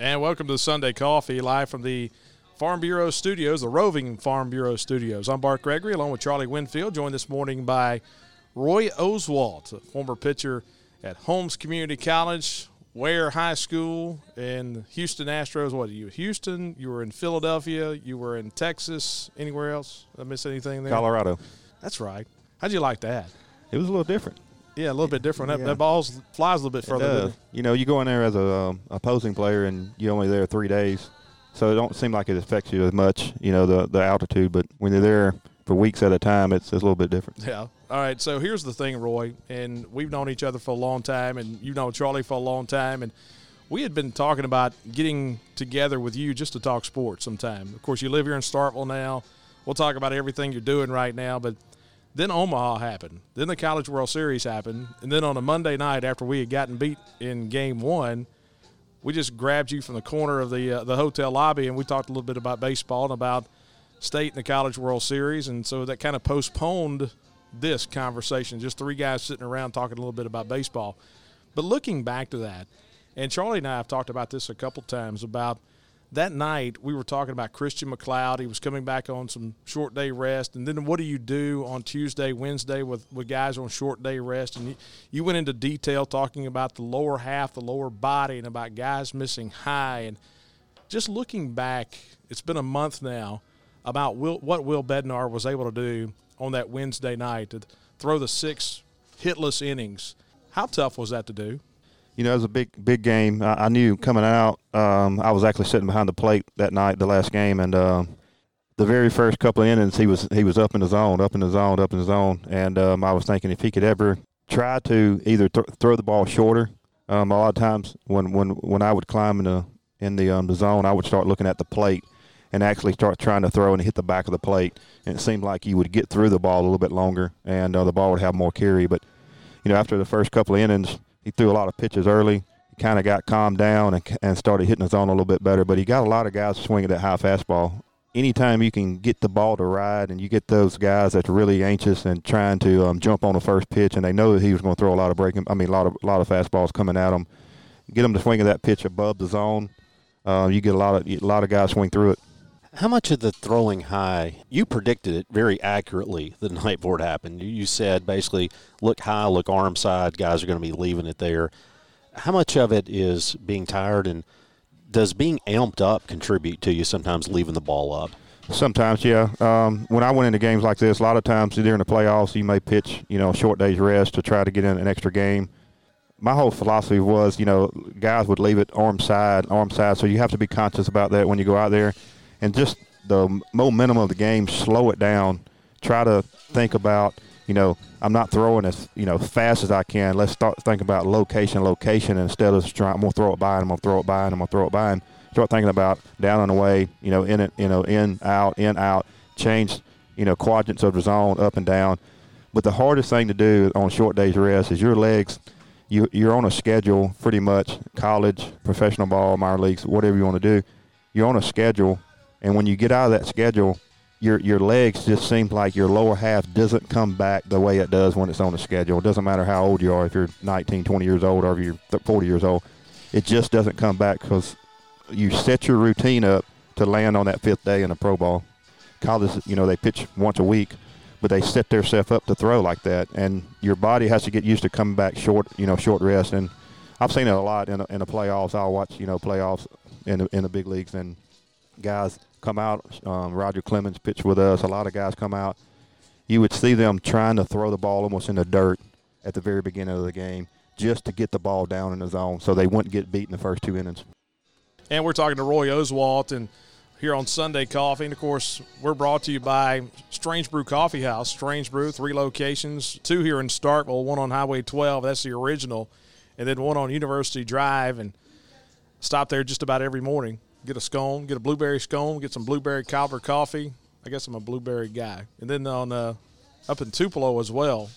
And welcome to the Sunday Coffee, live from the Farm Bureau Studios, the roving Farm Bureau Studios. I'm Bart Gregory, along with Charlie Winfield, joined this morning by Roy Oswalt, a former pitcher at Holmes Community College, Weir High School, and Houston Astros. What are you? Houston? You were in Philadelphia. You were in Texas. Anywhere else? Did I miss anything there? Colorado. That's right. How'd you like that? It was a little different. Yeah, a little bit different. That, Yeah. that ball flies a little bit further. You know, you go in there as a um, opposing player, and you're only there three days, so it don't seem like it affects you as much. You know, the the altitude, but when you're there for weeks at a time, it's, it's a little bit different. Yeah. All right. So here's the thing, Roy, and we've known each other for a long time, and you've known Charlie for a long time, and we had been talking about getting together with you just to talk sports sometime. Of course, you live here in Starkville now. We'll talk about everything you're doing right now, but then Omaha happened. Then the College World Series happened, and then on a Monday night after we had gotten beat in Game One, we just grabbed you from the corner of the uh, the hotel lobby, and we talked a little bit about baseball and about state and the College World Series, and so that kind of postponed this conversation. Just three guys sitting around talking a little bit about baseball. But looking back to that, and Charlie and I have talked about this a couple times about that night we were talking about Christian MacLeod. He was coming back on some short day rest, and then what do you do on Tuesday, Wednesday with, with guys on short day rest? And you, you went into detail talking about the lower half, the lower body, and about guys missing high. And just looking back, it's been a month now about Will, what Will Bednar was able to do on that Wednesday night to throw the six hitless innings. How tough was that to do? You know, it was a big big game. I, I knew coming out. Um, I was actually sitting behind the plate that night, the last game, and uh, the very first couple of innings, he was he was up in the zone, up in the zone, up in the zone, and um, I was thinking if he could ever try to either th- throw the ball shorter. Um, a lot of times when when when I would climb in the in the um, the zone, I would start looking at the plate and actually start trying to throw and hit the back of the plate. And it seemed like he would get through the ball a little bit longer, and uh, the ball would have more carry. But you know, after the first couple of innings, he threw a lot of pitches early. He kind of got calmed down and, and started hitting the zone a little bit better. But he got a lot of guys swinging that high fastball. Anytime you can get the ball to ride and you get those guys that's really anxious and trying to um, jump on the first pitch, and they know that he was going to throw a lot of breaking, I mean, a lot of a lot of fastballs coming at him. Get them to swing that pitch above the zone. Uh, you get a lot of a lot of guys swing through it. How much of the throwing high, you predicted it very accurately the night before it happened. You- said basically, look high, look arm side, guys are going to be leaving it there. How much of it is being tired, and does being amped up contribute to you sometimes leaving the ball up? Sometimes, yeah. Um, when I went into games like this, a lot of times during the playoffs, you may pitch, you know, short days rest to try to get in an extra game. My whole philosophy was, you know, guys would leave it arm side, arm side, so you have to be conscious about that when you go out there, and just the momentum of the game, slow it down. Try to think about, you know, I'm not throwing as you know fast as I can. Let's start thinking about location, location, instead of trying. I'm gonna throw it by, and I'm gonna throw it by, and I'm gonna throw it by, and start thinking about down and away, you know, in it, you know, in, out, in, out, change, you know, quadrants of the zone, up and down. But the hardest thing to do on short days rest is your legs. You, you're on a schedule pretty much, college, professional ball, minor leagues, whatever you want to do. You're on a schedule, and when you get out of that schedule, your your legs just seem like your lower half doesn't come back the way it does when it's on a schedule. It doesn't matter how old you are, if you're 19, 20 years old, or if you're 40 years old. It just doesn't come back because you set your routine up to land on that fifth day in a pro ball. College, you know, they pitch once a week, but they set themselves up to throw like that, and your body has to get used to coming back short, you know, short rest. And I've seen it a lot in the, in the playoffs. I'll watch, you know, playoffs in the, in the big leagues, and guys come out. Um, Roger Clemens pitched with us. A lot of guys come out. You would see them trying to throw the ball almost in the dirt at the very beginning of the game just to get the ball down in the zone so they wouldn't get beat in the first two innings. And we're talking to Roy Oswalt and here on Sunday Coffee. And of course, we're brought to you by Strange Brew Coffee House. Strange Brew, three locations, two here in Starkville, one on Highway 12. That's the original. And then one on University Drive. And stop there just about every morning. Get a scone, get a blueberry scone, get some blueberry cobbler coffee. I guess I'm a blueberry guy. And then on uh, up in Tupelo as well.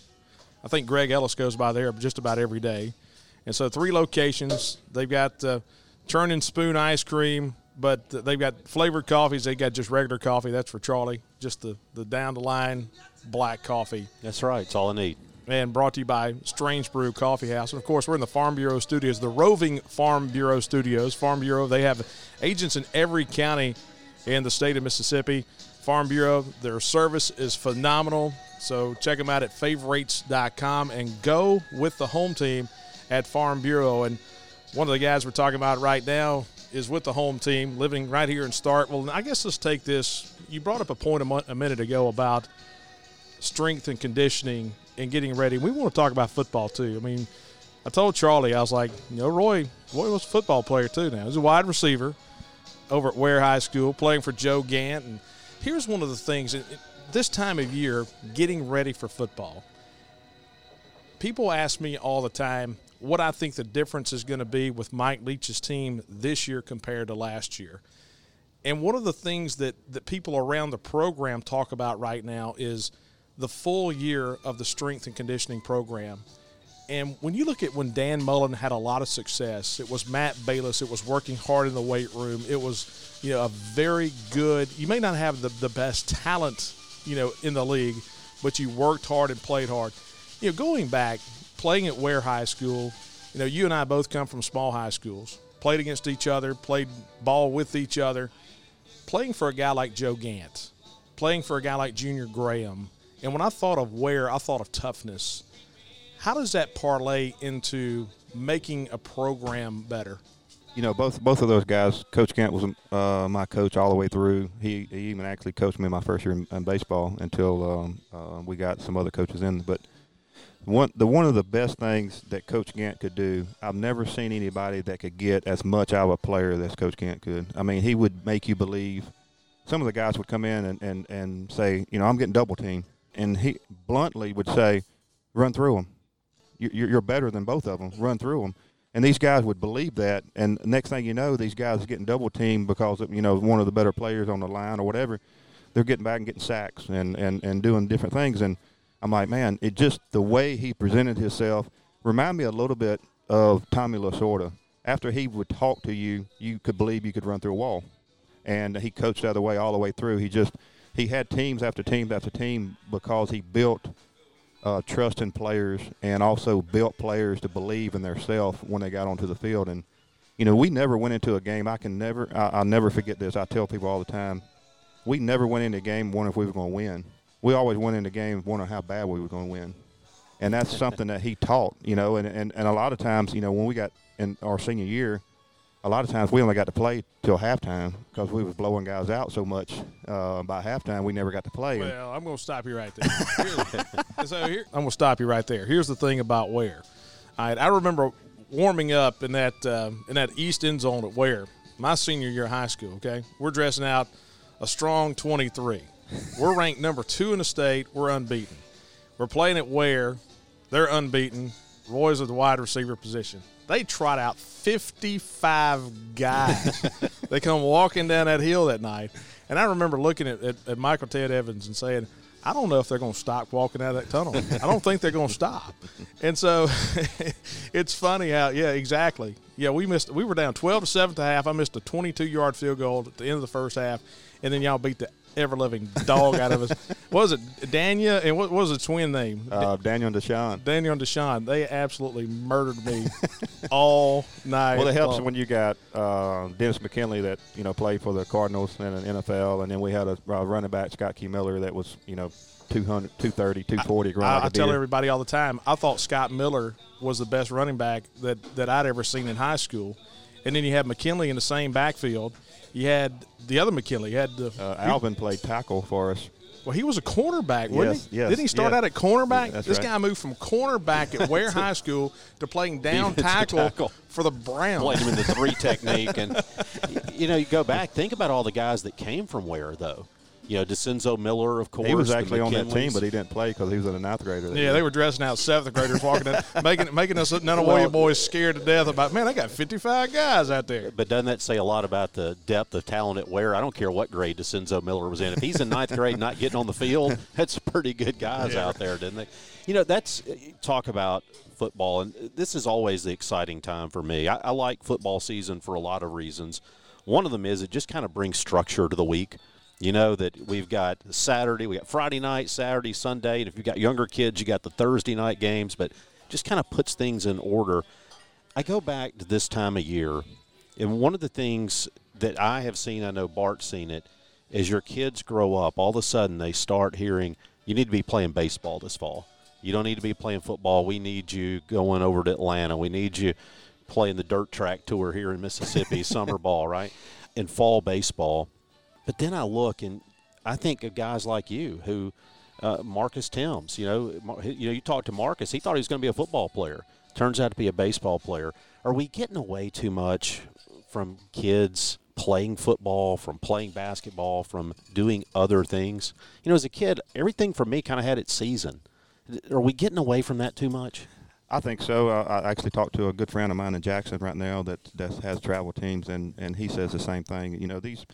I think Greg Ellis goes by there just about every day. And so three locations. They've got uh, churn and spoon ice cream, but they've got flavored coffees. They got just regular coffee. That's for Charlie. Just the, the down the line black coffee. That's right. It's all I need. And brought to you by Strange Brew Coffee House. And of course, we're in the Farm Bureau studios, the roving Farm Bureau studios. Farm Bureau, they have agents in every county in the state of Mississippi. Farm Bureau, their service is phenomenal. So check them out at favorites.com and go with the home team at Farm Bureau. And one of the guys we're talking about right now is with the home team, living right here in Starkville. I guess let's take this. You brought up a point a, mo- a minute ago about strength and conditioning and getting ready. We want to talk about football too. I mean, I told Charlie, I was like, you know, Roy, Roy was a football player too now. He's a wide receiver over at Weir High School, playing for Joe Gant. And here's one of the things this time of year, getting ready for football. People ask me all the time what I think the difference is going to be with Mike Leach's team this year compared to last year. And one of the things that, that people around the program talk about right now is the full year of the strength and conditioning program. And when you look at when Dan Mullen had a lot of success, it was Matt Balis. It was working hard in the weight room. It was, you know, a very good. You may not have the, the best talent, you know, in the league, but you worked hard and played hard. You know, going back, playing at Weir High School, you know, you and I both come from small high schools, played against each other, played ball with each other. Playing for a guy like Joe Gant, playing for a guy like Junior Graham, and when I thought of Weir, I thought of toughness. How does that parlay into making a program better? You know, both both of those guys. Coach Gant was uh, my coach all the way through. He, he even actually coached me my first year in, in baseball until um, uh, we got some other coaches in. But one the one of the best things that Coach Gant could do, I've never seen anybody that could get as much out of a player as Coach Gant could. I mean, he would make you believe. Some of the guys would come in and, and, and say, you know, I'm getting double teamed, and he bluntly would say, run through them. You're better than both of them. Run through them. And these guys would believe that, and next thing you know, these guys are getting double teamed because of, you know one of the better players on the line or whatever. They're getting back and getting sacks and, and, and doing different things. And I'm like, man, it just the way he presented himself remind me a little bit of Tommy Lasorda. After he would talk to you, you could believe you could run through a wall, and he coached the other way all the way through. He just he had teams after teams after team because he built uh, trust in players and also built players to believe in themselves when they got onto the field. And you know, we never went into a game. I can never, I, I'll never forget this. I tell people all the time, we never went into a game wondering if we were going to win we always went into games wondering how bad we were going to win. And that's something that he taught, you know, and, and, and a lot of times, you know, when we got in our senior year, a lot of times we only got to play till halftime because we was blowing guys out so much. Uh, by halftime, we never got to play. Well, I'm going to stop you right there. so here, I'm going to stop you right there. Here's the thing about Weir. Right, I remember warming up in that uh, in that east end zone at Weir, my senior year of high school. Okay, we're dressing out a strong 23. We're ranked number two in the state. We're unbeaten. We're playing at Weir. They're unbeaten. Roy's at the wide receiver position. They trot out 55 guys. they come walking down that hill that night. And I remember looking at, at, at Michael Ted Evans and saying, I don't know if they're going to stop walking out of that tunnel. I don't think they're going to stop. And so it's funny how, yeah, exactly. Yeah, we missed. We were down 12 to 7 to half. I missed a 22 yard field goal at the end of the first half. And then y'all beat the ever living dog out of us. What was it Dania and what, was the twin name? Uh, Daniel and Deshaun. Daniel and Deshaun. They absolutely murdered me all night. Well, it helps long. when you got uh, Dennis McKinley that you know played for the Cardinals in the NFL, and then we had a running back Scott Key Miller that was you know 200, 230, 240 I, I, I tell everybody all the time. I thought Scott Miller was the best running back that that I'd ever seen in high school, and then you have McKinley in the same backfield you had the other McKinley. You had the, uh, Alvin played tackle for us. Well, he was a cornerback, wasn't yes, he? Yes, Didn't he start yes. out at cornerback? Yeah, this right. guy moved from cornerback at Weir High School to playing down tackle, tackle. for the Browns. Played him in the three technique, and you know, you go back, think about all the guys that came from Weir, though. You know, DeCenzo Miller, of course. He was actually on that team, but he didn't play because he was in a ninth grader. Yeah, year. they were dressing out seventh graders, walking in, making making us none of you boys scared to death about. Man, they got fifty five guys out there. But doesn't that say a lot about the depth of talent at Weir? I don't care what grade DeCenzo Miller was in. If he's in ninth grade not getting on the field, that's pretty good guys Yeah. out there, didn't they? You know, that's uh, talk about football, and uh, this is always the exciting time for me. I, I like football season for a lot of reasons. One of them is it just kind of brings structure to the week. You know that we've got Saturday, we got Friday night, Saturday, Sunday, and if you've got younger kids, you got the Thursday night games, but just kind of puts things in order. I go back to this time of year, and one of the things that I have seen, I know Bart's seen it, as your kids grow up, all of a sudden they start hearing, you need to be playing baseball this fall. You don't need to be playing football. We need you going over to Atlanta. We need you playing the dirt track tour here in Mississippi, summer ball, right? And fall baseball. But then I look and I think of guys like you who, uh, Marcus Thames, you know, you know, you talk to Marcus, he thought he was going to be a football player. Turns out to be a baseball player. Are we getting away too much from kids playing football, from playing basketball, from doing other things? You know, as a kid, everything for me kind of had its season. Are we getting away from that too much? I think so. Uh, I actually talked to a good friend of mine in Jackson right now that that has travel teams, and, and he says the same thing. You know, these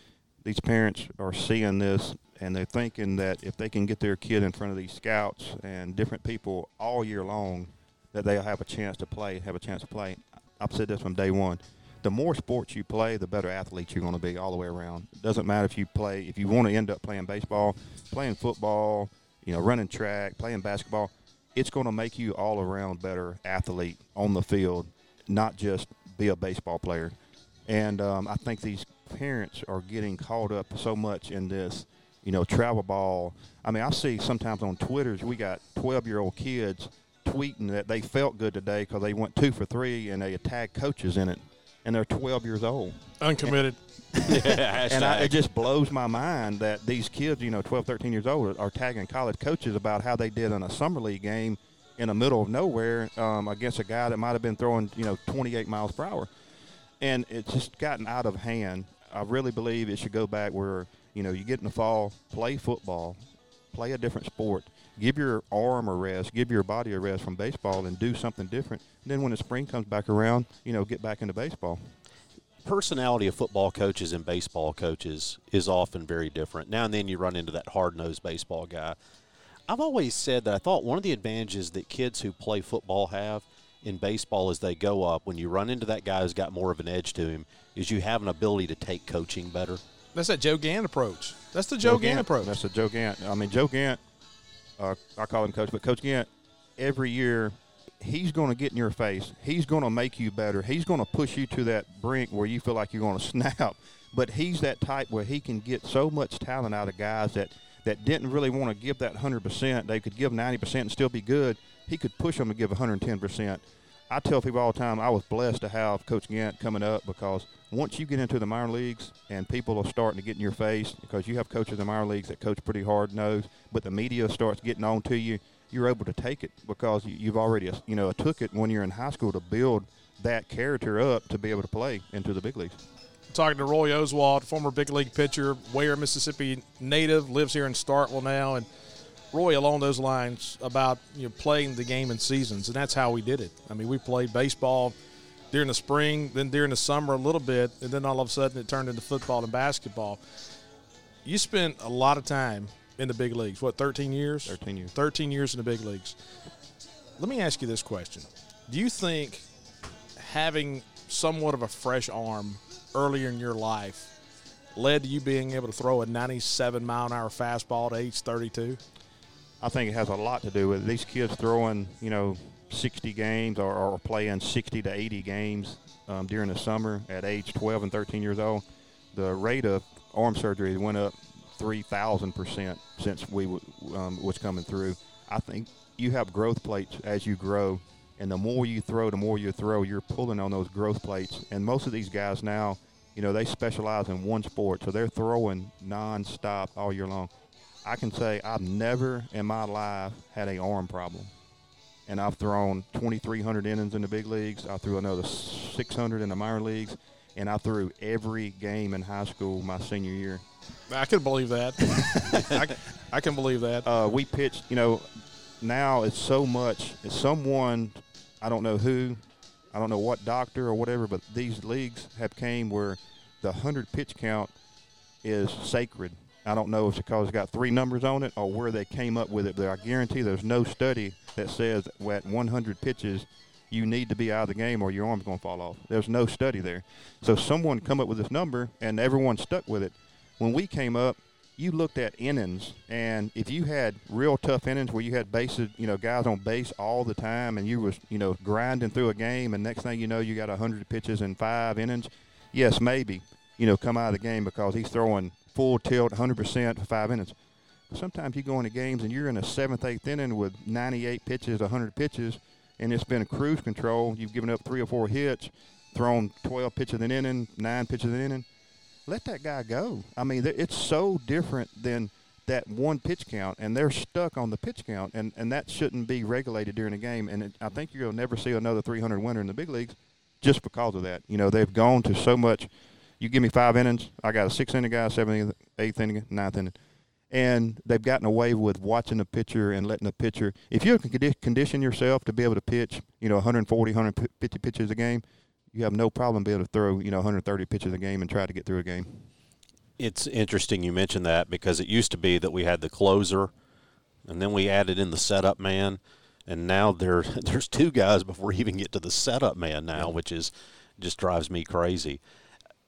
these parents are seeing this and they're thinking that if they can get their kid in front of these scouts and different people all year long, that they'll have a chance to play, have a chance to play. I've said this from day one. The more sports you play, the better athlete you're going to be all the way around. It doesn't matter if you play, if you want to end up playing baseball, playing football, you know, running track, playing basketball. It's going to make you all around better athlete on the field, not just be a baseball player. And um, I think these parents are getting caught up so much in this, you know, travel ball. I mean, I see sometimes on Twitters we got 12-year-old kids tweeting that they felt good today because they went two for three and they attacked coaches in it, and they're 12 years old. Uncommitted. yeah, and I, it just blows my mind that these kids, you know, 12, 13 years old, are tagging college coaches about how they did in a summer league game in the middle of nowhere um, against a guy that might have been throwing, you know, 28 miles per hour. And it's just gotten out of hand. I really believe it should go back where, you know, you get in the fall, play football, play a different sport, give your arm a rest, give your body a rest from baseball, and do something different. And then when the spring comes back around, you know, get back into baseball personality of football coaches and baseball coaches is often very different. Now and then you run into that hard nosed baseball guy. I've always said that I thought one of the advantages that kids who play football have in baseball as they go up, when you run into that guy who's got more of an edge to him, is you have an ability to take coaching better. That's that Joe Gant approach. That's the Joe, Joe Gant, Gant, approach. That's the Joe Gant. I mean, Joe Gant, uh, I call him coach, but Coach Gant, every year he's going to get in your face. He's going to make you better. He's going to push you to that brink where you feel like you're going to snap. But he's that type where he can get so much talent out of guys that, that didn't really want to give that 100%. They could give 90% and still be good. He could push them to give 110%. I tell people all the time I was blessed to have Coach Gant coming up because once you get into the minor leagues and people are starting to get in your face because you have coaches in the minor leagues that coach pretty hard nose, but the media starts getting on to you – you're able to take it because you've already you know took it when you're in high school to build that character up to be able to play into the big leagues. Talking to Roy Oswalt, former big league pitcher, Weir, Mississippi native, lives here in Starkville now, and Roy along those lines about you know playing the game in seasons, and that's how we did it. I mean, we played baseball during the spring, then during the summer a little bit, and then all of a sudden it turned into football and basketball. You spent a lot of time in the big leagues. What, 13 years? 13 years. 13 years in the big leagues. Let me ask you this question. Do you think having somewhat of a fresh arm earlier in your life led to you being able to throw a 97 mile an hour fastball at age 32? I think it has a lot to do with it. these kids throwing, you know, 60 games or, or playing 60 to 80 games um, during the summer at age 12 and 13 years old. The rate of arm surgery went up three thousand percent since we um, was coming through. I think you have growth plates as you grow, and the more you throw, the more you throw, you're pulling on those growth plates. And most of these guys now, you know, they specialize in one sport, so they're throwing nonstop all year long. I can say I've never in my life had a arm problem. And I've thrown 2,300 innings in the big leagues. I threw another 600 in the minor leagues, and I threw every game in high school my senior year. I can believe that. I, I, can believe that. Uh, we pitched, you know, now it's so much. It's someone, I don't know who, I don't know what doctor or whatever, but these leagues have came where the 100 pitch count is sacred. I don't know if it's because it's got three numbers on it or where they came up with it, but I guarantee there's no study that says at 100 pitches you need to be out of the game or your arm's going to fall off. There's no study there. So someone come up with this number and everyone stuck with it when we came up, you looked at innings, and if you had real tough innings where you had bases, you know, guys on base all the time, and you was, you know, grinding through a game, and next thing you know, you got 100 pitches in five innings, yes, maybe, you know, come out of the game because he's throwing full tilt, 100% for five innings. Sometimes you go into games and you're in a seventh, eighth inning with 98 pitches, 100 pitches, and it's been a cruise control. You've given up three or four hits, thrown 12 pitches an inning, nine pitches an inning let that guy go. I mean, it's so different than that one pitch count, and they're stuck on the pitch count, and, and that shouldn't be regulated during a game. And it, I think you'll never see another 300 winner in the big leagues just because of that. You know, they've gone to so much. You give me five innings, I got a six inning guy, seventh, eighth inning, ninth inning. And they've gotten away with watching the pitcher and letting the pitcher. If you can condition yourself to be able to pitch, you know, 140, 150 pitches a game, you have no problem being able to throw, you know, 130 pitches a game and try to get through a game. It's interesting you mentioned that because it used to be that we had the closer, and then we added in the setup man, and now there there's two guys before we even get to the setup man now, which is just drives me crazy.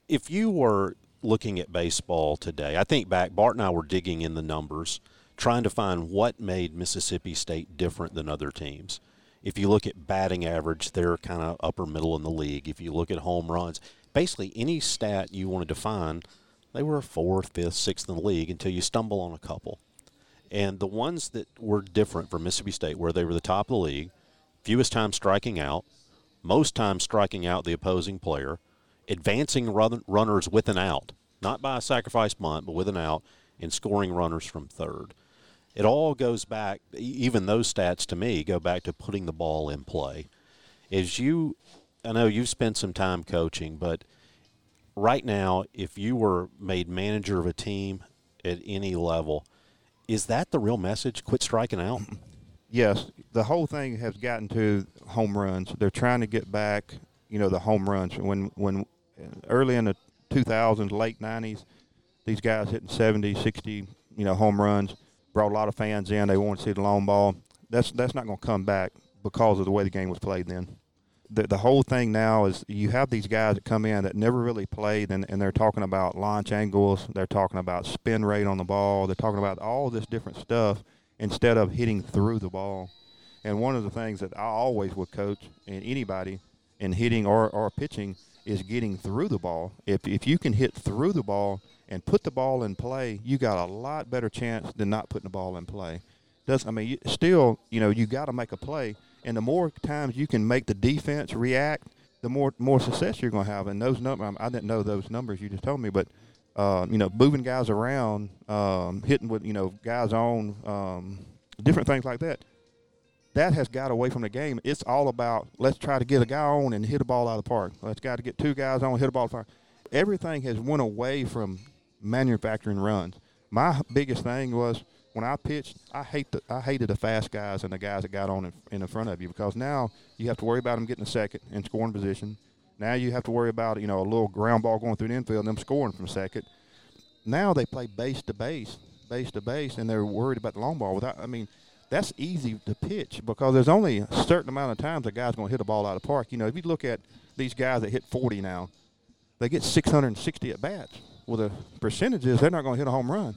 If you were looking at baseball today, I think back Bart and I were digging in the numbers, trying to find what made Mississippi State different than other teams. If you look at batting average, they're kind of upper middle in the league. If you look at home runs, basically any stat you want to define, they were fourth, fifth, sixth in the league until you stumble on a couple. And the ones that were different for Mississippi State, where they were the top of the league, fewest times striking out, most times striking out the opposing player, advancing run- runners with an out, not by a sacrifice bunt, but with an out, and scoring runners from third it all goes back, even those stats to me go back to putting the ball in play. As you, I know you've spent some time coaching, but right now, if you were made manager of a team at any level, is that the real message? Quit striking out? Yes. The whole thing has gotten to home runs. They're trying to get back, you know, the home runs. When, when early in the 2000s, late 90s, these guys hitting 70, 60, you know, home runs brought a lot of fans in. They want to see the long ball. That's that's not going to come back because of the way the game was played then. The, the whole thing now is you have these guys that come in that never really played, and, and they're talking about launch angles. They're talking about spin rate on the ball. They're talking about all this different stuff instead of hitting through the ball. And one of the things that I always would coach and anybody in hitting or, or pitching is getting through the ball. If, if you can hit through the ball – and put the ball in play, you got a lot better chance than not putting the ball in play. Does I mean you, still you know you got to make a play, and the more times you can make the defense react, the more more success you're going to have. And those numbers, I didn't know those numbers you just told me, but uh, you know moving guys around, um, hitting with you know guys on, um, different things like that. That has got away from the game. It's all about let's try to get a guy on and hit a ball out of the park. Let's got to get two guys on, and hit a ball out. Everything has went away from manufacturing runs. My biggest thing was when I pitched, I hate the I hated the fast guys and the guys that got on in, in the front of you because now you have to worry about them getting a second and scoring position. Now you have to worry about you know a little ground ball going through the infield and them scoring from second. Now they play base to base, base to base, and they're worried about the long ball. Without, I mean, that's easy to pitch because there's only a certain amount of times a guy's going to hit a ball out of park. You know, if you look at these guys that hit 40 now, they get 660 at bats well, the percentages, they're not going to hit a home run.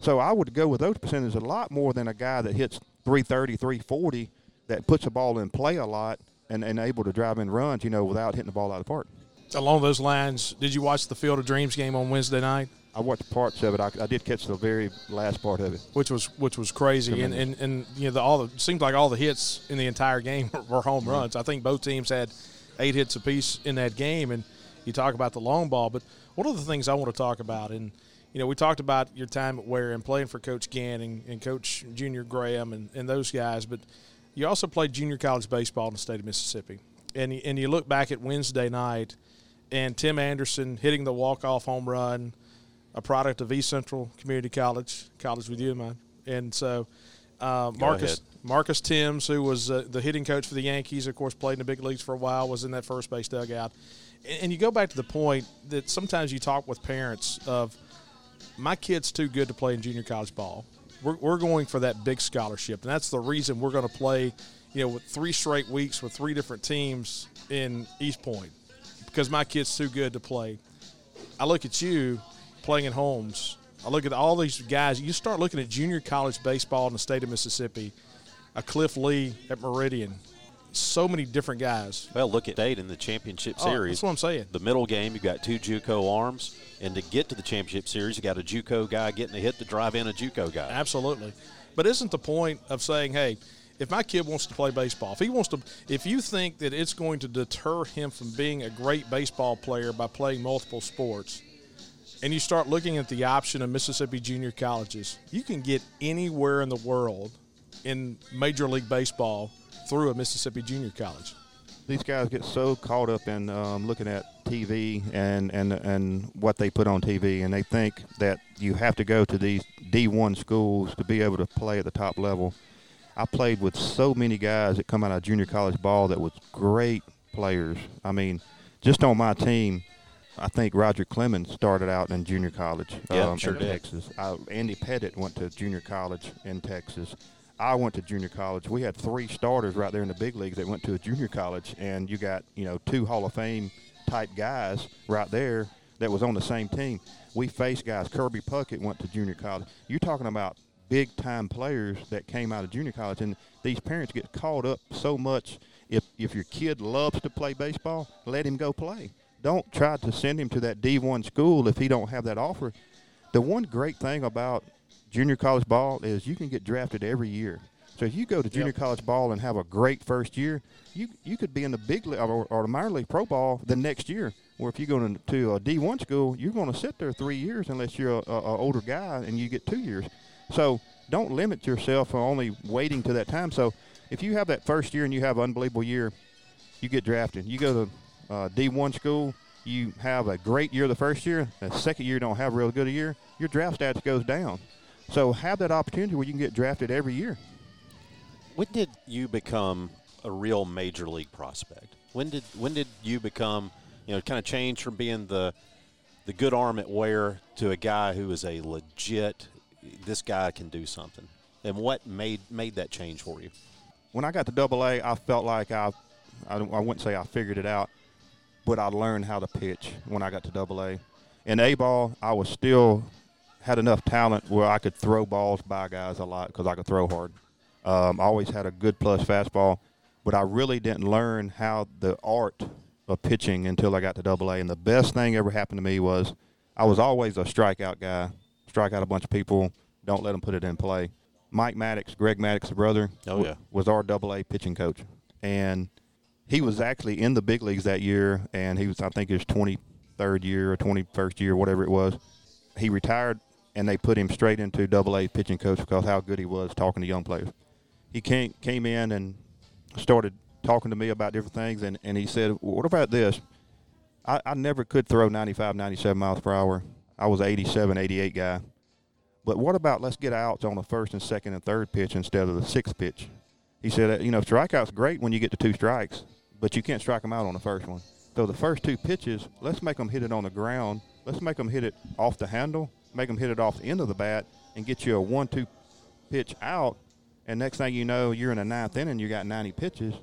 So I would go with those percentages a lot more than a guy that hits 330, 340 that puts the ball in play a lot and, and able to drive in runs, you know, without hitting the ball out of the park. Along those lines, did you watch the Field of Dreams game on Wednesday night? I watched parts of it. I, I did catch the very last part of it, which was which was crazy. And, and and you know, the, all the seems like all the hits in the entire game were home mm-hmm. runs. I think both teams had eight hits apiece in that game, and you talk about the long ball, but one of the things I want to talk about, and you know, we talked about your time at Weir and playing for Coach Gant and, and Coach Junior Graham and, and those guys, but you also played junior college baseball in the state of Mississippi. And, and you look back at Wednesday night and Tim Anderson hitting the walk-off home run, a product of East Central Community College, college with you in mind. And so uh, Marcus Marcus Thames, who was uh, the hitting coach for the Yankees, of course, played in the big leagues for a while, was in that first base dugout and you go back to the point that sometimes you talk with parents of my kid's too good to play in junior college ball. We're, we're going for that big scholarship, and that's the reason we're going to play, you know, with three straight weeks with three different teams in East Point because my kid's too good to play. I look at you playing at Holmes. I look at all these guys. You start looking at junior college baseball in the state of Mississippi. A Cliff Lee at Meridian. So many different guys. Well, look at Dade in the championship Oh, series. that's what I'm saying. The middle game, you've got two JUCO arms, and to get to the championship series, you got a JUCO guy getting a hit to drive in a JUCO guy. Absolutely. But isn't the point of saying, hey, if my kid wants to play baseball, if he wants to, if you think that it's going to deter him from being a great baseball player by playing multiple sports, and you start looking at the option of Mississippi junior colleges, you can get anywhere in the world in Major League Baseball through a Mississippi junior college. these guys get so caught up in um, looking at TV and, and and what they put on TV, and they think that you have to go to these D1 schools to be able to play at the top level. I played with so many guys that come out of junior college ball that was great players. I mean, just on my team, I think Roger Clemens started out in junior college Yeah, um, sure in did. Texas. I, Andy Pettitte went to junior college in Texas. I went to junior college. We had three starters right there in the big leagues that went to a junior college, and you got you know two Hall of Fame type guys right there that was on the same team. We faced guys. Kirby Puckett went to junior college. You're talking about big time players that came out of junior college, and these parents get caught up so much. If if your kid loves to play baseball, let him go play. Don't try to send him to that D1 school if he don't have that offer. The one great thing about junior college ball is you can get drafted every year. So if you go to junior Yep. college ball and have a great first year, you you could be in the big league or, or the minor league pro ball the next year. Where if you go to, to a D1 school, you're going to sit there three years unless you're a, a, a older guy and you get two years. So don't limit yourself for only waiting to that time. So if you have that first year and you have an unbelievable year, you get drafted. You go to uh, D1 school, you have a great year the first year. The second year you don't have a real good a year, your draft stats goes down. So have that opportunity where you can get drafted every year. When did you become a real major league prospect? When did when did you become, you know, kind of change from being the the good arm at Weir to a guy who is a legit this guy can do something? And what made made that change for you? When I got to Double A, I felt like I, I, I wouldn't say I figured it out, but I learned how to pitch when I got to Double A. In A ball, I was still had enough talent where I could throw balls by guys a lot because I could throw hard. Um, I always had a good plus fastball, but I really didn't learn how the art of pitching until I got to Double A. And the best thing ever happened to me was I was always a strikeout guy, strike out a bunch of people, don't let them put it in play. Mike Maddux, Greg Maddux's brother, Oh, yeah. was our Double A pitching coach, and he was actually in the big leagues that year, and he was I think his 23rd year or 21st year, whatever it was. He retired, and they put him straight into Double A pitching coach because how good he was talking to young players. He came came in and started talking to me about different things, and, and he said, "What about this? I, I never could throw 95, 97 miles per hour. I was 87, 88 guy. But what about let's get outs on the first and second and third pitch instead of the sixth pitch? He said, you know, strikeout's great when you get to two strikes, but you can't strike them out on the first one. So the first two pitches, let's make them hit it on the ground. Let's make them hit it off the handle, make them hit it off the end of the bat, and get you a one-two pitch out. And next thing you know, you're in the ninth inning, you got 90 pitches,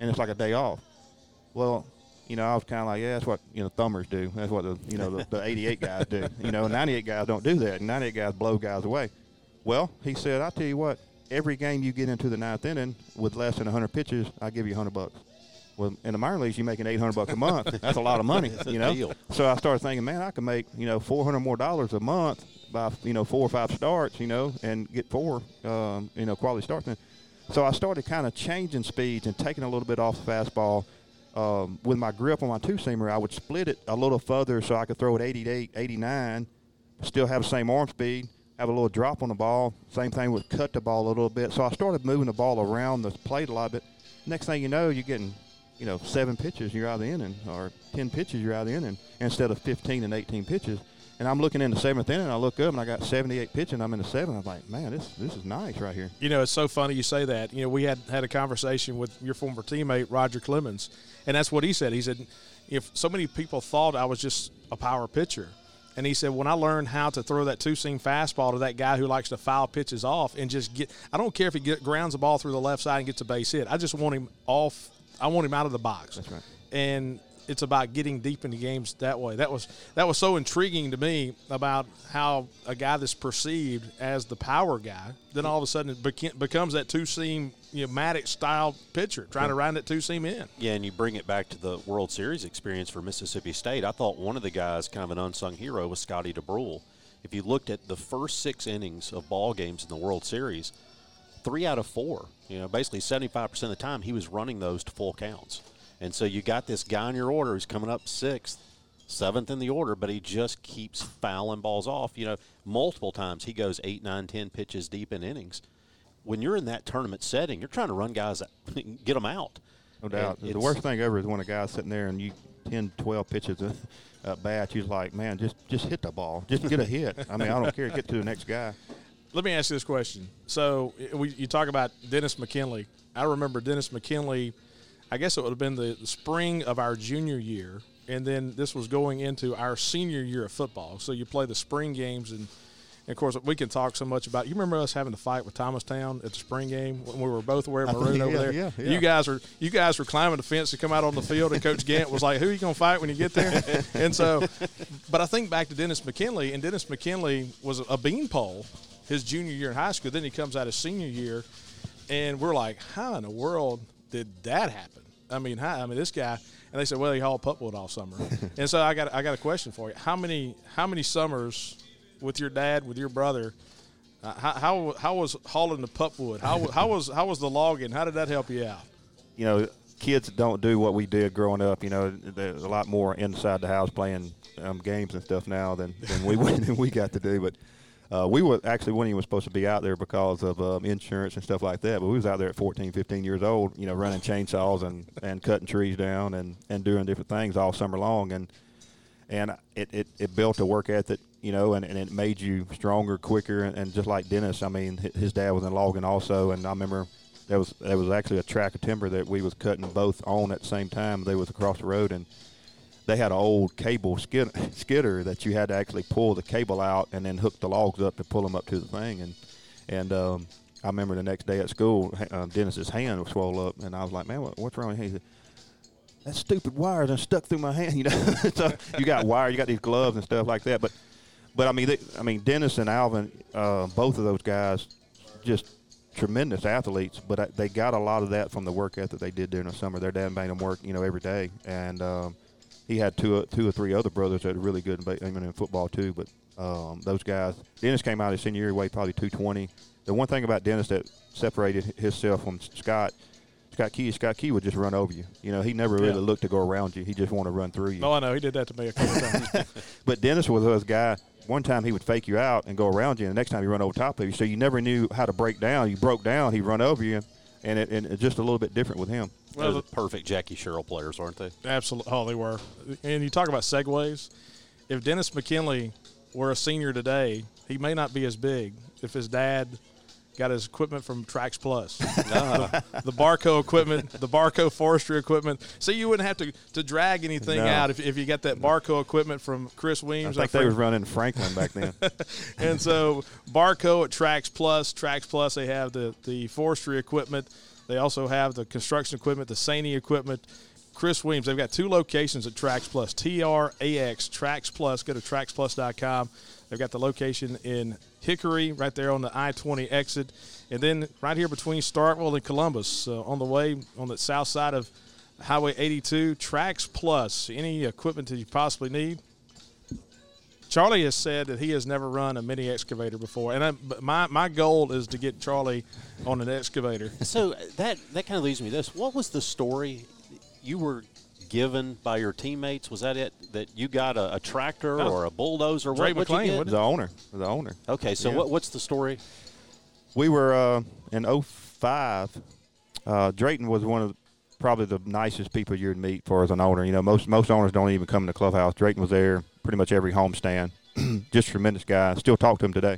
and it's like a day off. Well, you know, I was kind of like, yeah, that's what you know thumbers do. That's what the you know the, the 88 guys do. You know, 98 guys don't do that. 98 guys blow guys away. Well, he said, I tell you what, every game you get into the ninth inning with less than 100 pitches, I give you 100 bucks. Well, in the minor leagues, you're making 800 bucks a month. That's a lot of money, you know. deal. So I started thinking, man, I can make you know 400 more dollars a month by you know four or five starts, you know, and get four um, you know quality starts. And so I started kind of changing speeds and taking a little bit off the fastball. Um, with my grip on my two seamer, I would split it a little further so I could throw it 88, 89, still have the same arm speed, have a little drop on the ball. Same thing would cut the ball a little bit. So I started moving the ball around the plate a lot bit. Next thing you know, you're getting, you know, seven pitches, you're out of the inning, or 10 pitches, you're out of the inning, instead of 15 and 18 pitches. And I'm looking in the seventh inning, I look up and I got 78 pitches, and I'm in the seventh. I'm like, man, this this is nice right here. You know, it's so funny you say that. You know, we had had a conversation with your former teammate Roger Clemens, and that's what he said. He said, if so many people thought I was just a power pitcher, and he said when I learned how to throw that two seam fastball to that guy who likes to foul pitches off and just get, I don't care if he get, grounds the ball through the left side and gets a base hit. I just want him off. I want him out of the box. That's right. And it's about getting deep into games that way. That was that was so intriguing to me about how a guy that's perceived as the power guy, then all of a sudden it becomes that two seam you know, Maddux style pitcher trying to round that two seam in. Yeah, and you bring it back to the World Series experience for Mississippi State. I thought one of the guys, kind of an unsung hero, was Scotty Dubrule. If you looked at the first six innings of ball games in the World Series, three out of four, you know, basically 75% of the time, he was running those to full counts. And so you got this guy in your order who's coming up sixth, seventh in the order, but he just keeps fouling balls off. You know, multiple times he goes eight, nine, ten pitches deep in innings. When you're in that tournament setting, you're trying to run guys, get them out. No doubt. the worst thing ever is when a guy's sitting there and you 10, 12 pitches at uh, bat, you're like, man, just just hit the ball, just get a hit. I mean, I don't care, get to the next guy. Let me ask you this question. So we, you talk about Dennis McKinley. I remember Dennis McKinley – I guess it would have been the, spring of our junior year, and then this was going into our senior year of football. So you play the spring games, and, and of course we can talk so much about. You remember us having the fight with Thomastown at the spring game when we were both wearing maroon yeah, over there. Yeah, yeah. You guys were you guys were climbing the fence to come out on the field, and Coach Gant was like, "Who are you going to fight when you get there?" and so, but I think back to Dennis McKinley, and Dennis McKinley was a beanpole his junior year in high school. Then he comes out his senior year, and we're like, "How in the world did that happen?" I mean, hi, I mean this guy, and they said, well, he hauled pulpwood all summer. and so I got I got a question for you. How many how many summers with your dad with your brother? Uh, how, how how was hauling the pulpwood? How how was how was the logging? How did that help you out? You know, kids don't do what we did growing up. You know, there's a lot more inside the house playing um, games and stuff now than, than we than we got to do. But uh, we were actually when he was supposed to be out there because of um, insurance and stuff like that. But we was out there at 14, 15 years old, you know, running chainsaws and, and cutting trees down and, and doing different things all summer long. And and it, it, it built a work ethic, you know, and, and it made you stronger, quicker, and, and just like Dennis. I mean, his dad was in logging also, and I remember there was there was actually a track of timber that we was cutting both on at the same time. They was across the road, and they had an old cable skid, skidder that you had to actually pull the cable out and then hook the logs up to pull them up to the thing. And and um, I remember the next day at school, uh, Dennis's hand was swollen up, and I was like, "Man, what, what's wrong?" He said, "That stupid wire done stuck through my hand." You know, so you got wire, you got these gloves and stuff like that. But but I mean, they, I mean, Dennis and Alvin, uh, both of those guys, just tremendous athletes, but they got a lot of that from the work ethic they did during the summer. Their dad made them work, you know, every day, and um, he had two two or three other brothers that are really good in, in football too. But um, those guys, Dennis came out his senior year weighed probably 220. The one thing about Dennis that separated himself from Scott, Scott Key, Scott Key would just run over you. You know, he never really yeah. looked to go around you. He just wanted to run through you. Oh, I know. He did that to me a couple times. but Dennis was a guy. One time he would fake you out and go around you, and the next time he run over top of you. So you never knew how to break down. You broke down, he'd run over you, and it, and it's just a little bit different with him. Well, the perfect Jackie Sherrill players, aren't they? Absolutely. Oh, they were. And you talk about segues. If Dennis McKinley were a senior today, he may not be as big if his dad got his equipment from Trax Plus. the, the Barko equipment, the Barko forestry equipment. So you wouldn't have to, to drag anything no. out if, if you got that Barko equipment from Chris Weems. I think they was running Franklin back then. and so Barko at Trax Plus, Trax Plus, they have the, the forestry equipment – they also have the construction equipment, the Sany equipment. Chris Williams, they've got two locations at Trax Plus, TRAX, Trax Plus. Go to traxplus.com. They've got the location in Hickory, right there on the I 20 exit. And then right here between Starkville and Columbus, uh, on the way on the south side of Highway 82, Trax Plus. Any equipment that you possibly need, Charlie has said that he has never run a mini excavator before, and I, my my goal is to get Charlie on an excavator. So that that kind of leads me to this: What was the story you were given by your teammates? Was that it? That you got a, a tractor oh. or a bulldozer? Dre what, McLane, what the owner. The owner. Okay, so yeah. what, what's the story? We were uh, in 05. Uh, Drayton was one of probably the nicest people you'd meet for as an owner. You know, most most owners don't even come in the clubhouse. Drayton was there pretty much every homestand. Just tremendous guy. Still talk to him today.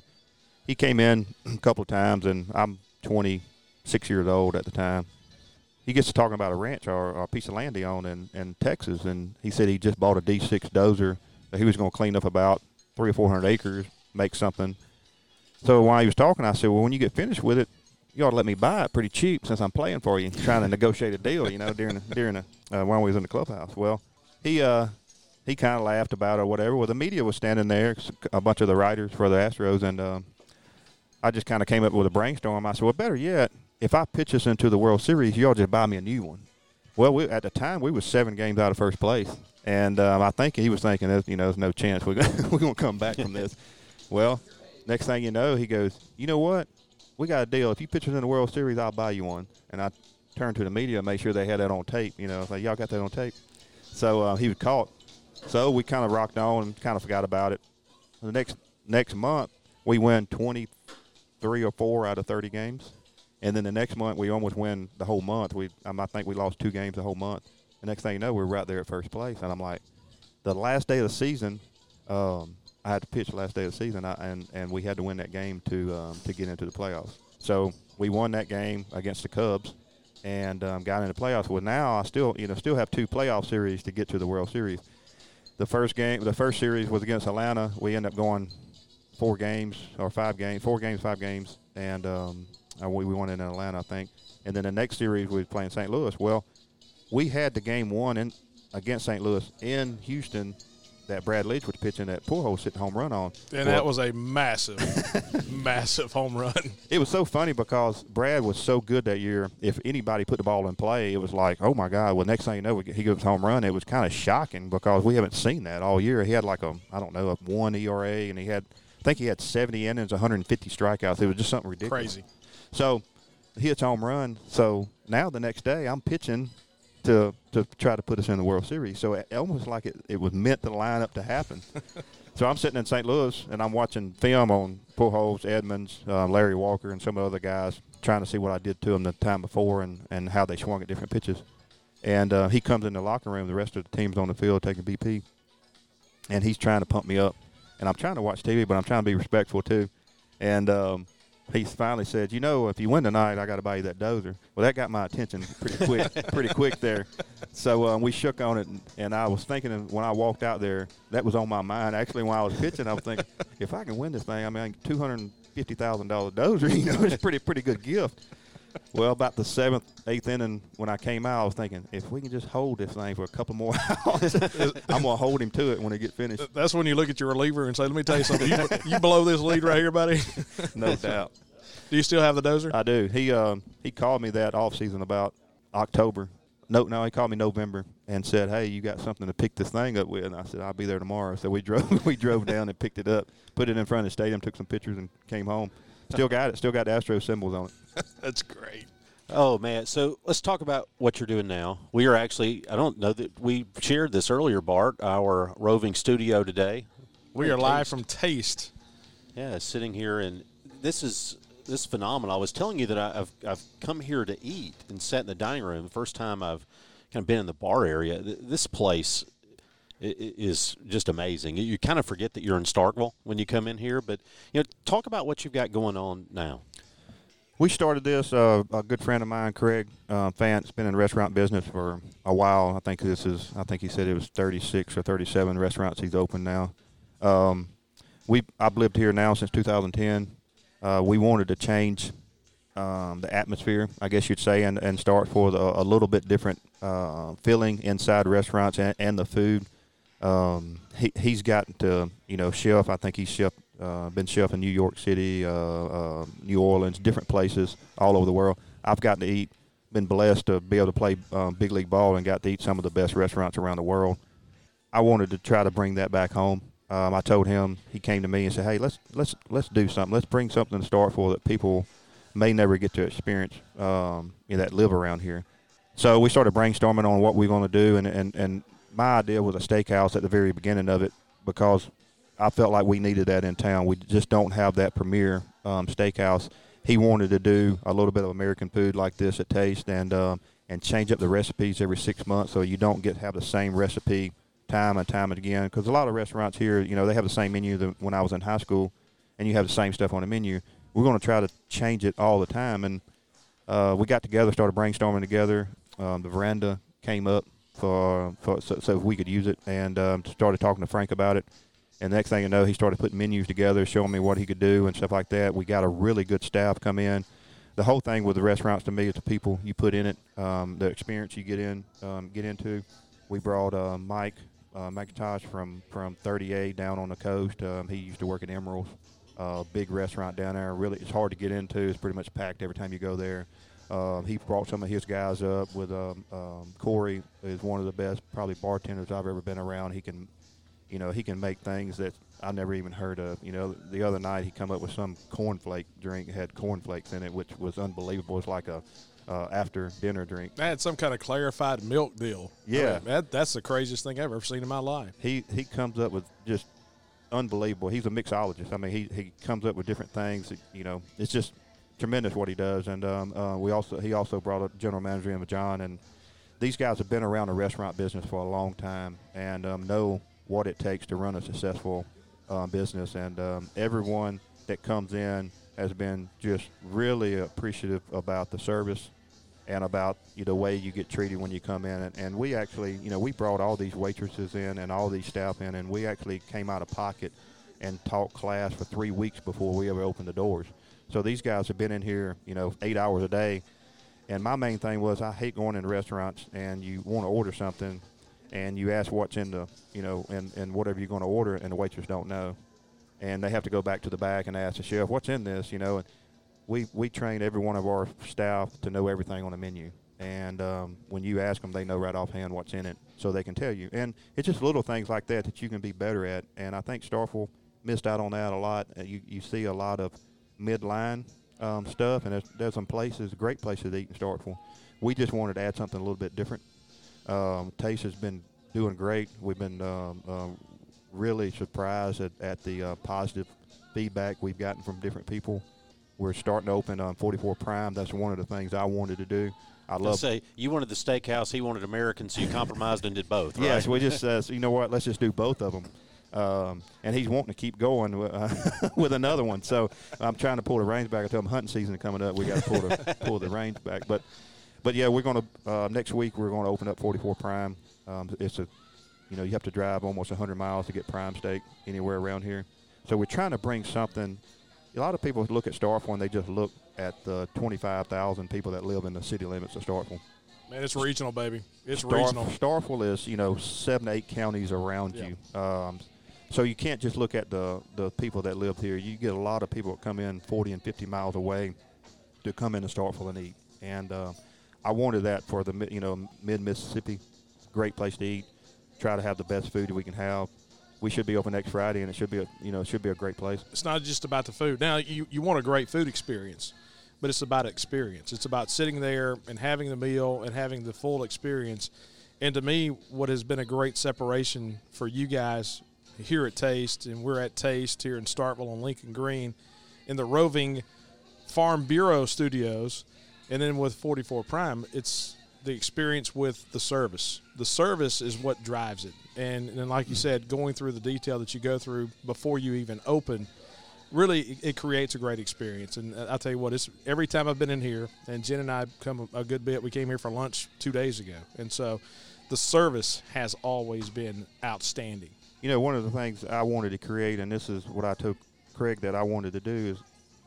He came in a couple of times, and I'm 26 years old at the time. He gets to talking about a ranch or, or a piece of land he owned in, in Texas, and he said he just bought a D6 dozer that he was going to clean up about three or four hundred acres, make something. So while he was talking, I said, "Well, when you get finished with it, you ought to let me buy it pretty cheap since I'm playing for you, trying to negotiate a deal, you know, during during a, uh, when we was in the clubhouse." Well, he uh, he kind of laughed about it or whatever. Well, the media was standing there, a bunch of the writers for the Astros, and um, I just kind of came up with a brainstorm. I said, well, better yet, if I pitch us into the World Series, y'all just buy me a new one. Well, we, at the time, we was seven games out of first place, and um, I think he was thinking, you know, there's no chance we're to come back from this. well, next thing you know, he goes, you know what? We got a deal. If you pitch us in the World Series, I'll buy you one. And I turned to the media and made sure they had that on tape. You know, like y'all got that on tape. So uh, he was caught. So we kind of rocked on and kind of forgot about it. The next next month, we win 23 or four out of 30 games. And then the next month, we almost win the whole month. We, um, I think we lost two games the whole month. The next thing you know, we are right there at first place. And I'm like, the last day of the season, um, I had to pitch the last day of the season, I, and and we had to win that game to um, to get into the playoffs. So we won that game against the Cubs, and um, got into the playoffs. Well, now I still you know still have two playoff series to get to the World Series. The first game, the first series was against Atlanta. We ended up going four games or five games, four games, five games, and um, Uh, we, we won in Atlanta, I think. And then the next series we were playing St. Louis. Well, we had the game one in against St. Louis in Houston that Brad Lidge was pitching that Pujols hit the home run on. And well, that was a massive, massive home run. It was so funny because Brad was so good that year. If anybody put the ball in play, it was like, oh my God. Well, next thing you know, he goes home run. It was kind of shocking because we haven't seen that all year. He had like a, I don't know, a one ERA, and he had, I think he had 70 innings, 150 strikeouts. It was just something ridiculous. Crazy. So he hits home run. So now the next day, I'm pitching to to try to put us in the World Series. So it almost like it, it was meant to line up to happen. so I'm sitting in St. Louis and I'm watching film on Pujols, Edmonds, uh, Larry Walker, and some of the other guys, trying to see what I did to them the time before and, and how they swung at different pitches. And uh, he comes in the locker room. The rest of the team's on the field taking BP, and he's trying to pump me up. And I'm trying to watch TV, but I'm trying to be respectful too. And um, he finally said, "You know, if you win tonight, I got to buy you that dozer." Well, that got my attention pretty quick, pretty quick there. So um, we shook on it, and, and, I was thinking when I walked out there, that was on my mind. Actually, when I was pitching, I was thinking, if I can win this thing, I mean, two hundred fifty thousand dollar dozer, you know, it's pretty pretty good gift. Well, about the seventh, eighth inning, when I came out, I was thinking, if we can just hold this thing for a couple more hours, I'm gonna hold him to it when it gets finished. That's when you look at your reliever and say, "Let me tell you something. You, you blow this lead right here, buddy." no doubt. Do you still have the dozer? I do. He um, he called me that off season about October. No, no, he called me November and said, "Hey, you got something to pick this thing up with?" And I said, "I'll be there tomorrow." So we drove we drove down and picked it up, put it in front of the stadium, took some pictures, and came home. Still got it. Still got the Astro symbols on it. That's great. Oh man! So let's talk about what you're doing now. We are actually—I don't know that we shared this earlier, Bart. Our roving studio today. We are live from Taste. Yeah, sitting here, and this is this is phenomenal. I was telling you that I've I've come here to eat and sat in the dining room. The first time I've kind of been in the bar area. This place is just amazing. You kind of forget that you're in Starkville when you come in here, but you know, talk about what you've got going on now. We started this. Uh, a good friend of mine, Craig uh, Fant's been in the restaurant business for a while. I think this is. I think he said it was 36 or 37 restaurants he's opened now. Um, we I've lived here now since 2010. Uh, we wanted to change um, the atmosphere, I guess you'd say, and, and start for the, a little bit different uh, feeling inside restaurants and, and the food. Um, he, he's gotten to, you know, chef. I think he's chef, uh, been chef in New York City, uh, uh, New Orleans, different places all over the world. I've gotten to eat, been blessed to be able to play um, big league ball and got to eat some of the best restaurants around the world. I wanted to try to bring that back home. Um, I told him he came to me and said, "Hey, let's let's let's do something. Let's bring something to Starkville that people may never get to experience um, you know, that live around here." So we started brainstorming on what we are going to do, and, and and my idea was a steakhouse at the very beginning of it because I felt like we needed that in town. We just don't have that premier um, steakhouse. He wanted to do a little bit of American food like this at Taste and um, and change up the recipes every six months so you don't get have the same recipe time and time again. Because a lot of restaurants here, you know, they have the same menu that when I was in high school, and you have the same stuff on the menu. We're going to try to change it all the time, and uh, we got together, started brainstorming together. Um, the veranda came up for, for so, so, we could use it, and um, started talking to Frank about it. And next thing you know, he started putting menus together, showing me what he could do and stuff like that. We got a really good staff come in. The whole thing with the restaurants to me is the people you put in it, um, the experience you get in, um, get into we brought uh, Mike uh, McIntosh from from 30A down on the coast. Um, he used to work at Emeralds, uh, big restaurant down there. Really, it's hard to get into. It's pretty much packed every time you go there. Uh, he brought some of his guys up with um, um, Corey is one of the best probably bartenders I've ever been around. He can, you know, he can make things that I never even heard of. You know, the other night he come up with some cornflake drink had cornflakes in it, which was unbelievable. It's like a uh, after dinner drink. Had some kind of clarified milk deal. Yeah. I mean, that, that's the craziest thing I've ever seen in my life. He he comes up with just unbelievable. He's a mixologist. I mean, he, he comes up with different things. You know, it's just tremendous what he does. And um, uh, we also he also brought a general manager with John, and these guys have been around the restaurant business for a long time and um, know what it takes to run a successful um, business. And um, everyone that comes in has been just really appreciative about the service and about you know, the way you get treated when you come in. And, and we actually, you know, we brought all these waitresses in and all these staff in, and we actually came out of pocket and taught class for three weeks before we ever opened the doors. So these guys have been in here, you know, eight hours a day. And my main thing was I hate going into restaurants and you want to order something and you ask what's in the, you know, and, and whatever you're going to order and the waitress don't know. And they have to go back to the back and ask the chef, what's in this, you know. And we, we train every one of our staff to know everything on the menu. And um, when you ask them, they know right offhand what's in it so they can tell you. And it's just little things like that that you can be better at. And I think Starkville missed out on that a lot. Uh, you, you see a lot of – midline um, stuff, and there's, there's, some places, great places to eat in Starkville. We just wanted to add something a little bit different. Um, Taste has been doing great. We've been um, um really surprised at, at the uh, positive feedback we've gotten from different people. We're starting to open on 44 Prime. That's one of the things I wanted to do. I love. Say you wanted the steakhouse, he wanted American, so you compromised and did both. Right? Yes, we just uh, you know what? Let's just do both of them. Um, and he's wanting to keep going uh, with another one. So I'm trying to pull the reins back. I tell him hunting season is coming up. We got to pull the pull the reins back. But but yeah, we're going to uh, next week. We're going to open up 44 Prime. Um, it's a you know you have to drive almost 100 miles to get prime steak anywhere around here. So we're trying to bring something. A lot of people look at Starkville and they just look at the 25,000 people that live in the city limits of Starkville. Man, it's regional, baby. It's Star- regional. Starkville is, you know, seven, eight counties around yeah. you. Um, so you can't just look at the, the people that live here. You get a lot of people that come in 40 and 50 miles away to come in and start Starkville and eat. And uh, I wanted that for the you know mid Mississippi, great place to eat. Try to have the best food that we can have. We should be open next Friday, and it should be a you know should be a great place. It's not just about the food. Now you you want a great food experience, but it's about experience. It's about sitting there and having the meal and having the full experience. And to me, what has been a great separation for you guys here at Taste, and we're at Taste here in Starkville on Lincoln Green in the roving Farm Bureau studios. And then with 44 Prime, it's the experience with the service. The service is what drives it. And, and like you said, going through the detail that you go through before you even open, really it creates a great experience. And uh, I'll tell you what, it's every time I've been in here, and Jen and I come a good bit. We came here for lunch two days ago, and so the service has always been outstanding you know, one of the things I wanted to create, and this is what I told Craig that I wanted to do, is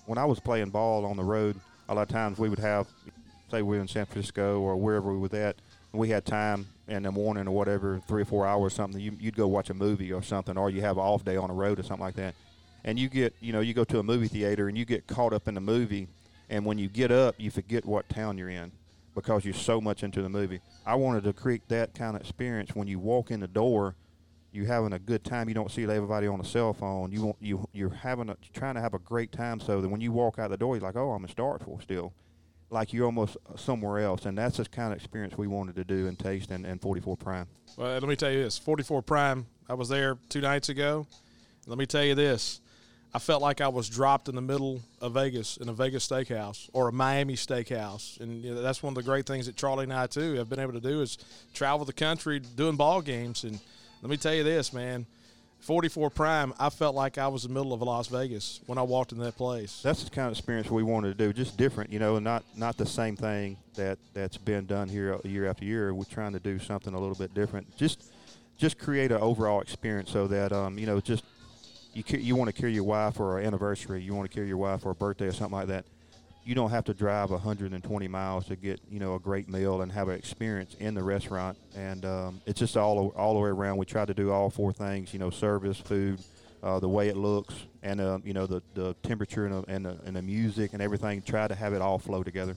when I was playing ball on the road, a lot of times we would have, say, we were in San Francisco or wherever we were at, and we had time in the morning or whatever, three or four hours or something, you, would go watch a movie or something, or you have an off day on the road or something like that. And you get, you know, you go to a movie theater and you get caught up in the movie, and when you get up, you forget what town you're in because you're so much into the movie. I wanted to create that kind of experience when you walk in the door – you having a good time. You don't see everybody on a cell phone. You want you you're having a, trying to have a great time so that when you walk out the door, you're like, oh, I'm in Starkville still, like you're almost uh, somewhere else. And that's the kind of experience we wanted to do and taste and, and 44 Prime. Well, let me tell you this: 44 Prime. I was there two nights ago. Let me tell you this. I felt like I was dropped in the middle of Vegas in a Vegas steakhouse or a Miami steakhouse, and you know, that's one of the great things that Charlie and I too have been able to do is travel the country doing ball games and let me tell you this, man. 44 Prime, I felt like I was in the middle of Las Vegas when I walked in that place. That's the kind of experience we wanted to do, just different, you know, not not the same thing that that's been done here year after year. We're trying to do something a little bit different. Just just create an overall experience so that um, you know, just you you want to carry your wife for an anniversary, you want to carry your wife for a birthday or something like that you don't have to drive 120 miles to get you know a great meal and have an experience in the restaurant. And um, it's just all all the way around. We try to do all four things. You know, service, food, uh, the way it looks, and uh, you know the, the temperature and the, and the, and the music and everything. Try to have it all flow together.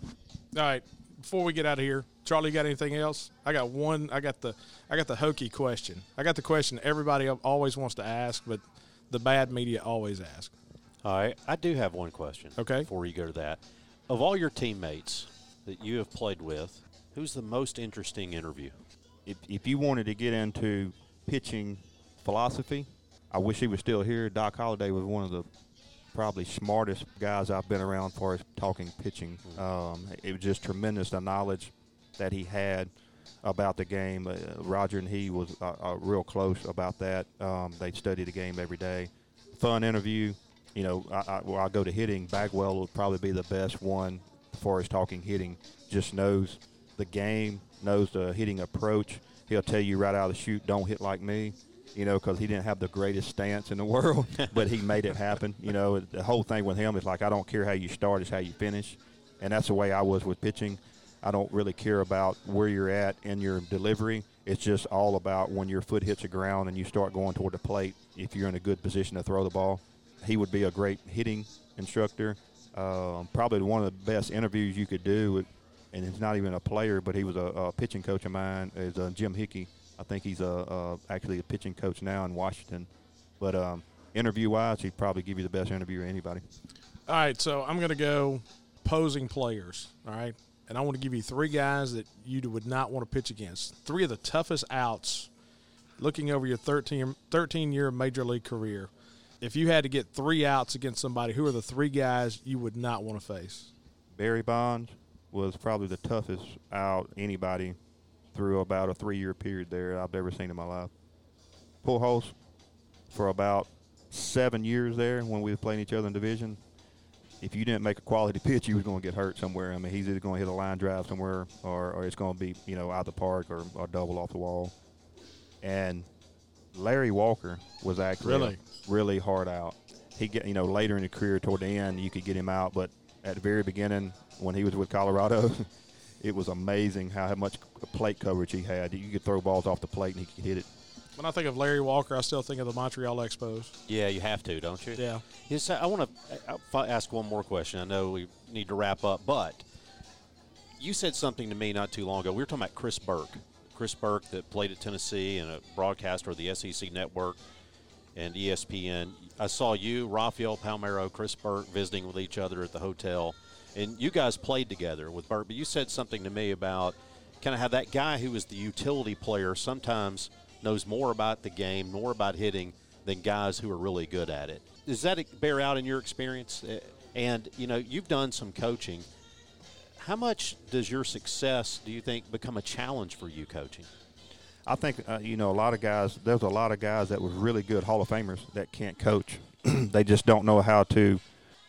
All right. Before we get out of here, Charlie, you got anything else? I got one. I got the I got the hokey question. I got the question everybody always wants to ask, but the bad media always ask. All right, I do have one question. Okay. Before you go to that, of all your teammates that you have played with, who's the most interesting interview? If if you wanted to get into pitching philosophy, I wish he was still here. Doc Halladay was one of the probably smartest guys I've been around for talking pitching. Um, it was just tremendous the knowledge that he had about the game. Uh, Roger and he was uh, uh, real close about that. Um, they studied the game every day. Fun interview. You know, I, I, I go to hitting. Bagwell would probably be the best one as far as talking hitting. Just knows the game, knows the hitting approach. He'll tell you right out of the chute, don't hit like me you know, because he didn't have the greatest stance in the world, but he made it happen. You know, the whole thing with him is like, I don't care how you start, it's how you finish. And that's the way I was with pitching. I don't really care about where you're at in your delivery. It's just all about when your foot hits the ground and you start going toward the plate, if you're in a good position to throw the ball. He would be a great hitting instructor. Um, probably one of the best interviews you could do, and he's not even a player, but he was a, a pitching coach of mine, is uh, Jim Hickey I think he's a, a actually a pitching coach now in Washington. But um, interview wise, he'd probably give you the best interview of anybody. All right, so I'm going to go posing players. All right, and I want to give you three guys that you would not want to pitch against. Three of the toughest outs. Looking over your 13, 13 year major league career, if you had to get three outs against somebody, who are the three guys you would not want to face? Barry Bonds was probably the toughest out anybody through about a three-year period there I've ever seen in my life. Pujols for about seven years there when we were playing each other in division. If you didn't make a quality pitch, you was going to get hurt somewhere. I mean, he's either going to hit a line drive somewhere, or, or it's going to be you know out the park or, or double off the wall. And Larry Walker was actually really really hard out. He get you know later in the career toward the end you could get him out, but at the very beginning when he was with Colorado, it was amazing how, how much plate coverage he had. You could throw balls off the plate and he could hit it. When I think of Larry Walker, I still think of the Montreal Expos. Yeah, you have to, don't you? Yeah. Yes, I want to ask one more question. I know we need to wrap up, but you said something to me not too long ago. We were talking about Chris Burke. Chris Burke that played at Tennessee and a broadcaster of the SEC Network and ESPN. I saw you, Rafael Palmeiro, Chris Burke visiting with each other at the hotel – and you guys played together with Burke. but you said something to me about kind of how that guy who is the utility player sometimes knows more about the game, more about hitting than guys who are really good at it. Does that bear out in your experience? Uh, and you know, you've done some coaching. How much does your success, do you think, become a challenge for you coaching? I think uh, you know a lot of guys. There's a lot of guys that were really good Hall of Famers that can't coach. they just don't know how to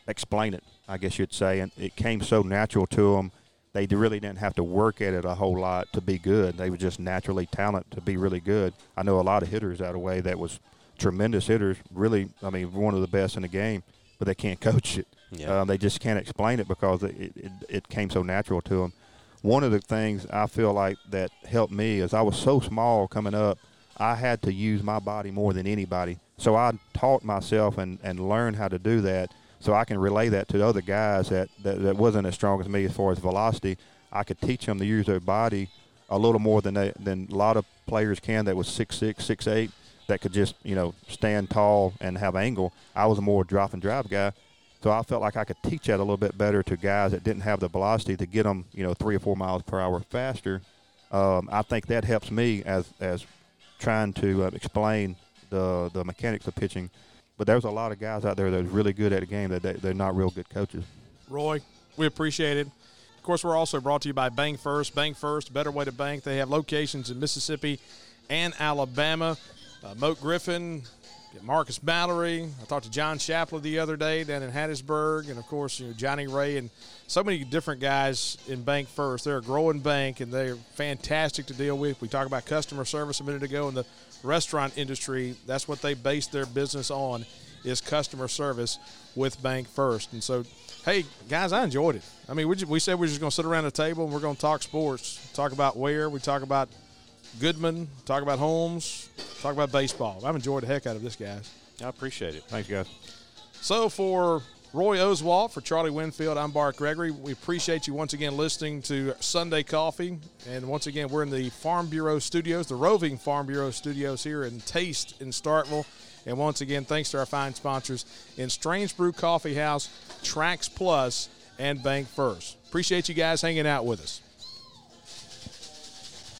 explain it. I guess you'd say, and it came so natural to them. They really didn't have to work at it a whole lot to be good. They were just naturally talented to be really good. I know a lot of hitters out of way that was tremendous hitters. Really, I mean, one of the best in the game, but they can't coach it. Yeah. Um, they just can't explain it because it, it, it came so natural to them. One of the things I feel like that helped me is I was so small coming up. I had to use my body more than anybody. So I taught myself and, and learned how to do that so I can relay that to the other guys that, that, that wasn't as strong as me as far as velocity. I could teach them to use their body a little more than they, than a lot of players can that was six six six eight that could just you know stand tall and have angle. I was a more drop and drive guy, so I felt like I could teach that a little bit better to guys that didn't have the velocity to get them you know three or four miles per hour faster. Um, I think that helps me as as trying to uh, explain the the mechanics of pitching but there's a lot of guys out there that are really good at the game that they, they're not real good coaches. Roy, we appreciate it. Of course, we're also brought to you by Bank First. Bank First, better way to bank. They have locations in Mississippi and Alabama. Uh, Moat Griffin, Marcus Mallory. I talked to John Shapler the other day down in Hattiesburg, and of course, you know Johnny Ray and so many different guys in Bank First. They're a growing bank, and they're fantastic to deal with. We talked about customer service a minute ago, and the restaurant industry, that's what they base their business on is customer service with Bank First. And so hey guys, I enjoyed it. I mean, we, just, we said we are just going to sit around the table and we're going to talk sports, talk about where we talk about Goodman, talk about Holmes, talk about baseball. I've enjoyed the heck out of this, guys. I appreciate it. Thanks, you guys. So for Roy Oswalt, for Charlie Winfield, I'm Bart Gregory. We appreciate you once again listening to Sunday Coffee. And once again, we're in the Farm Bureau studios, the roving Farm Bureau studios here in Taste in Starkville. And once again, thanks to our fine sponsors in Strange Brew Coffee House, Trax Plus, and Bank First. Appreciate you guys hanging out with us.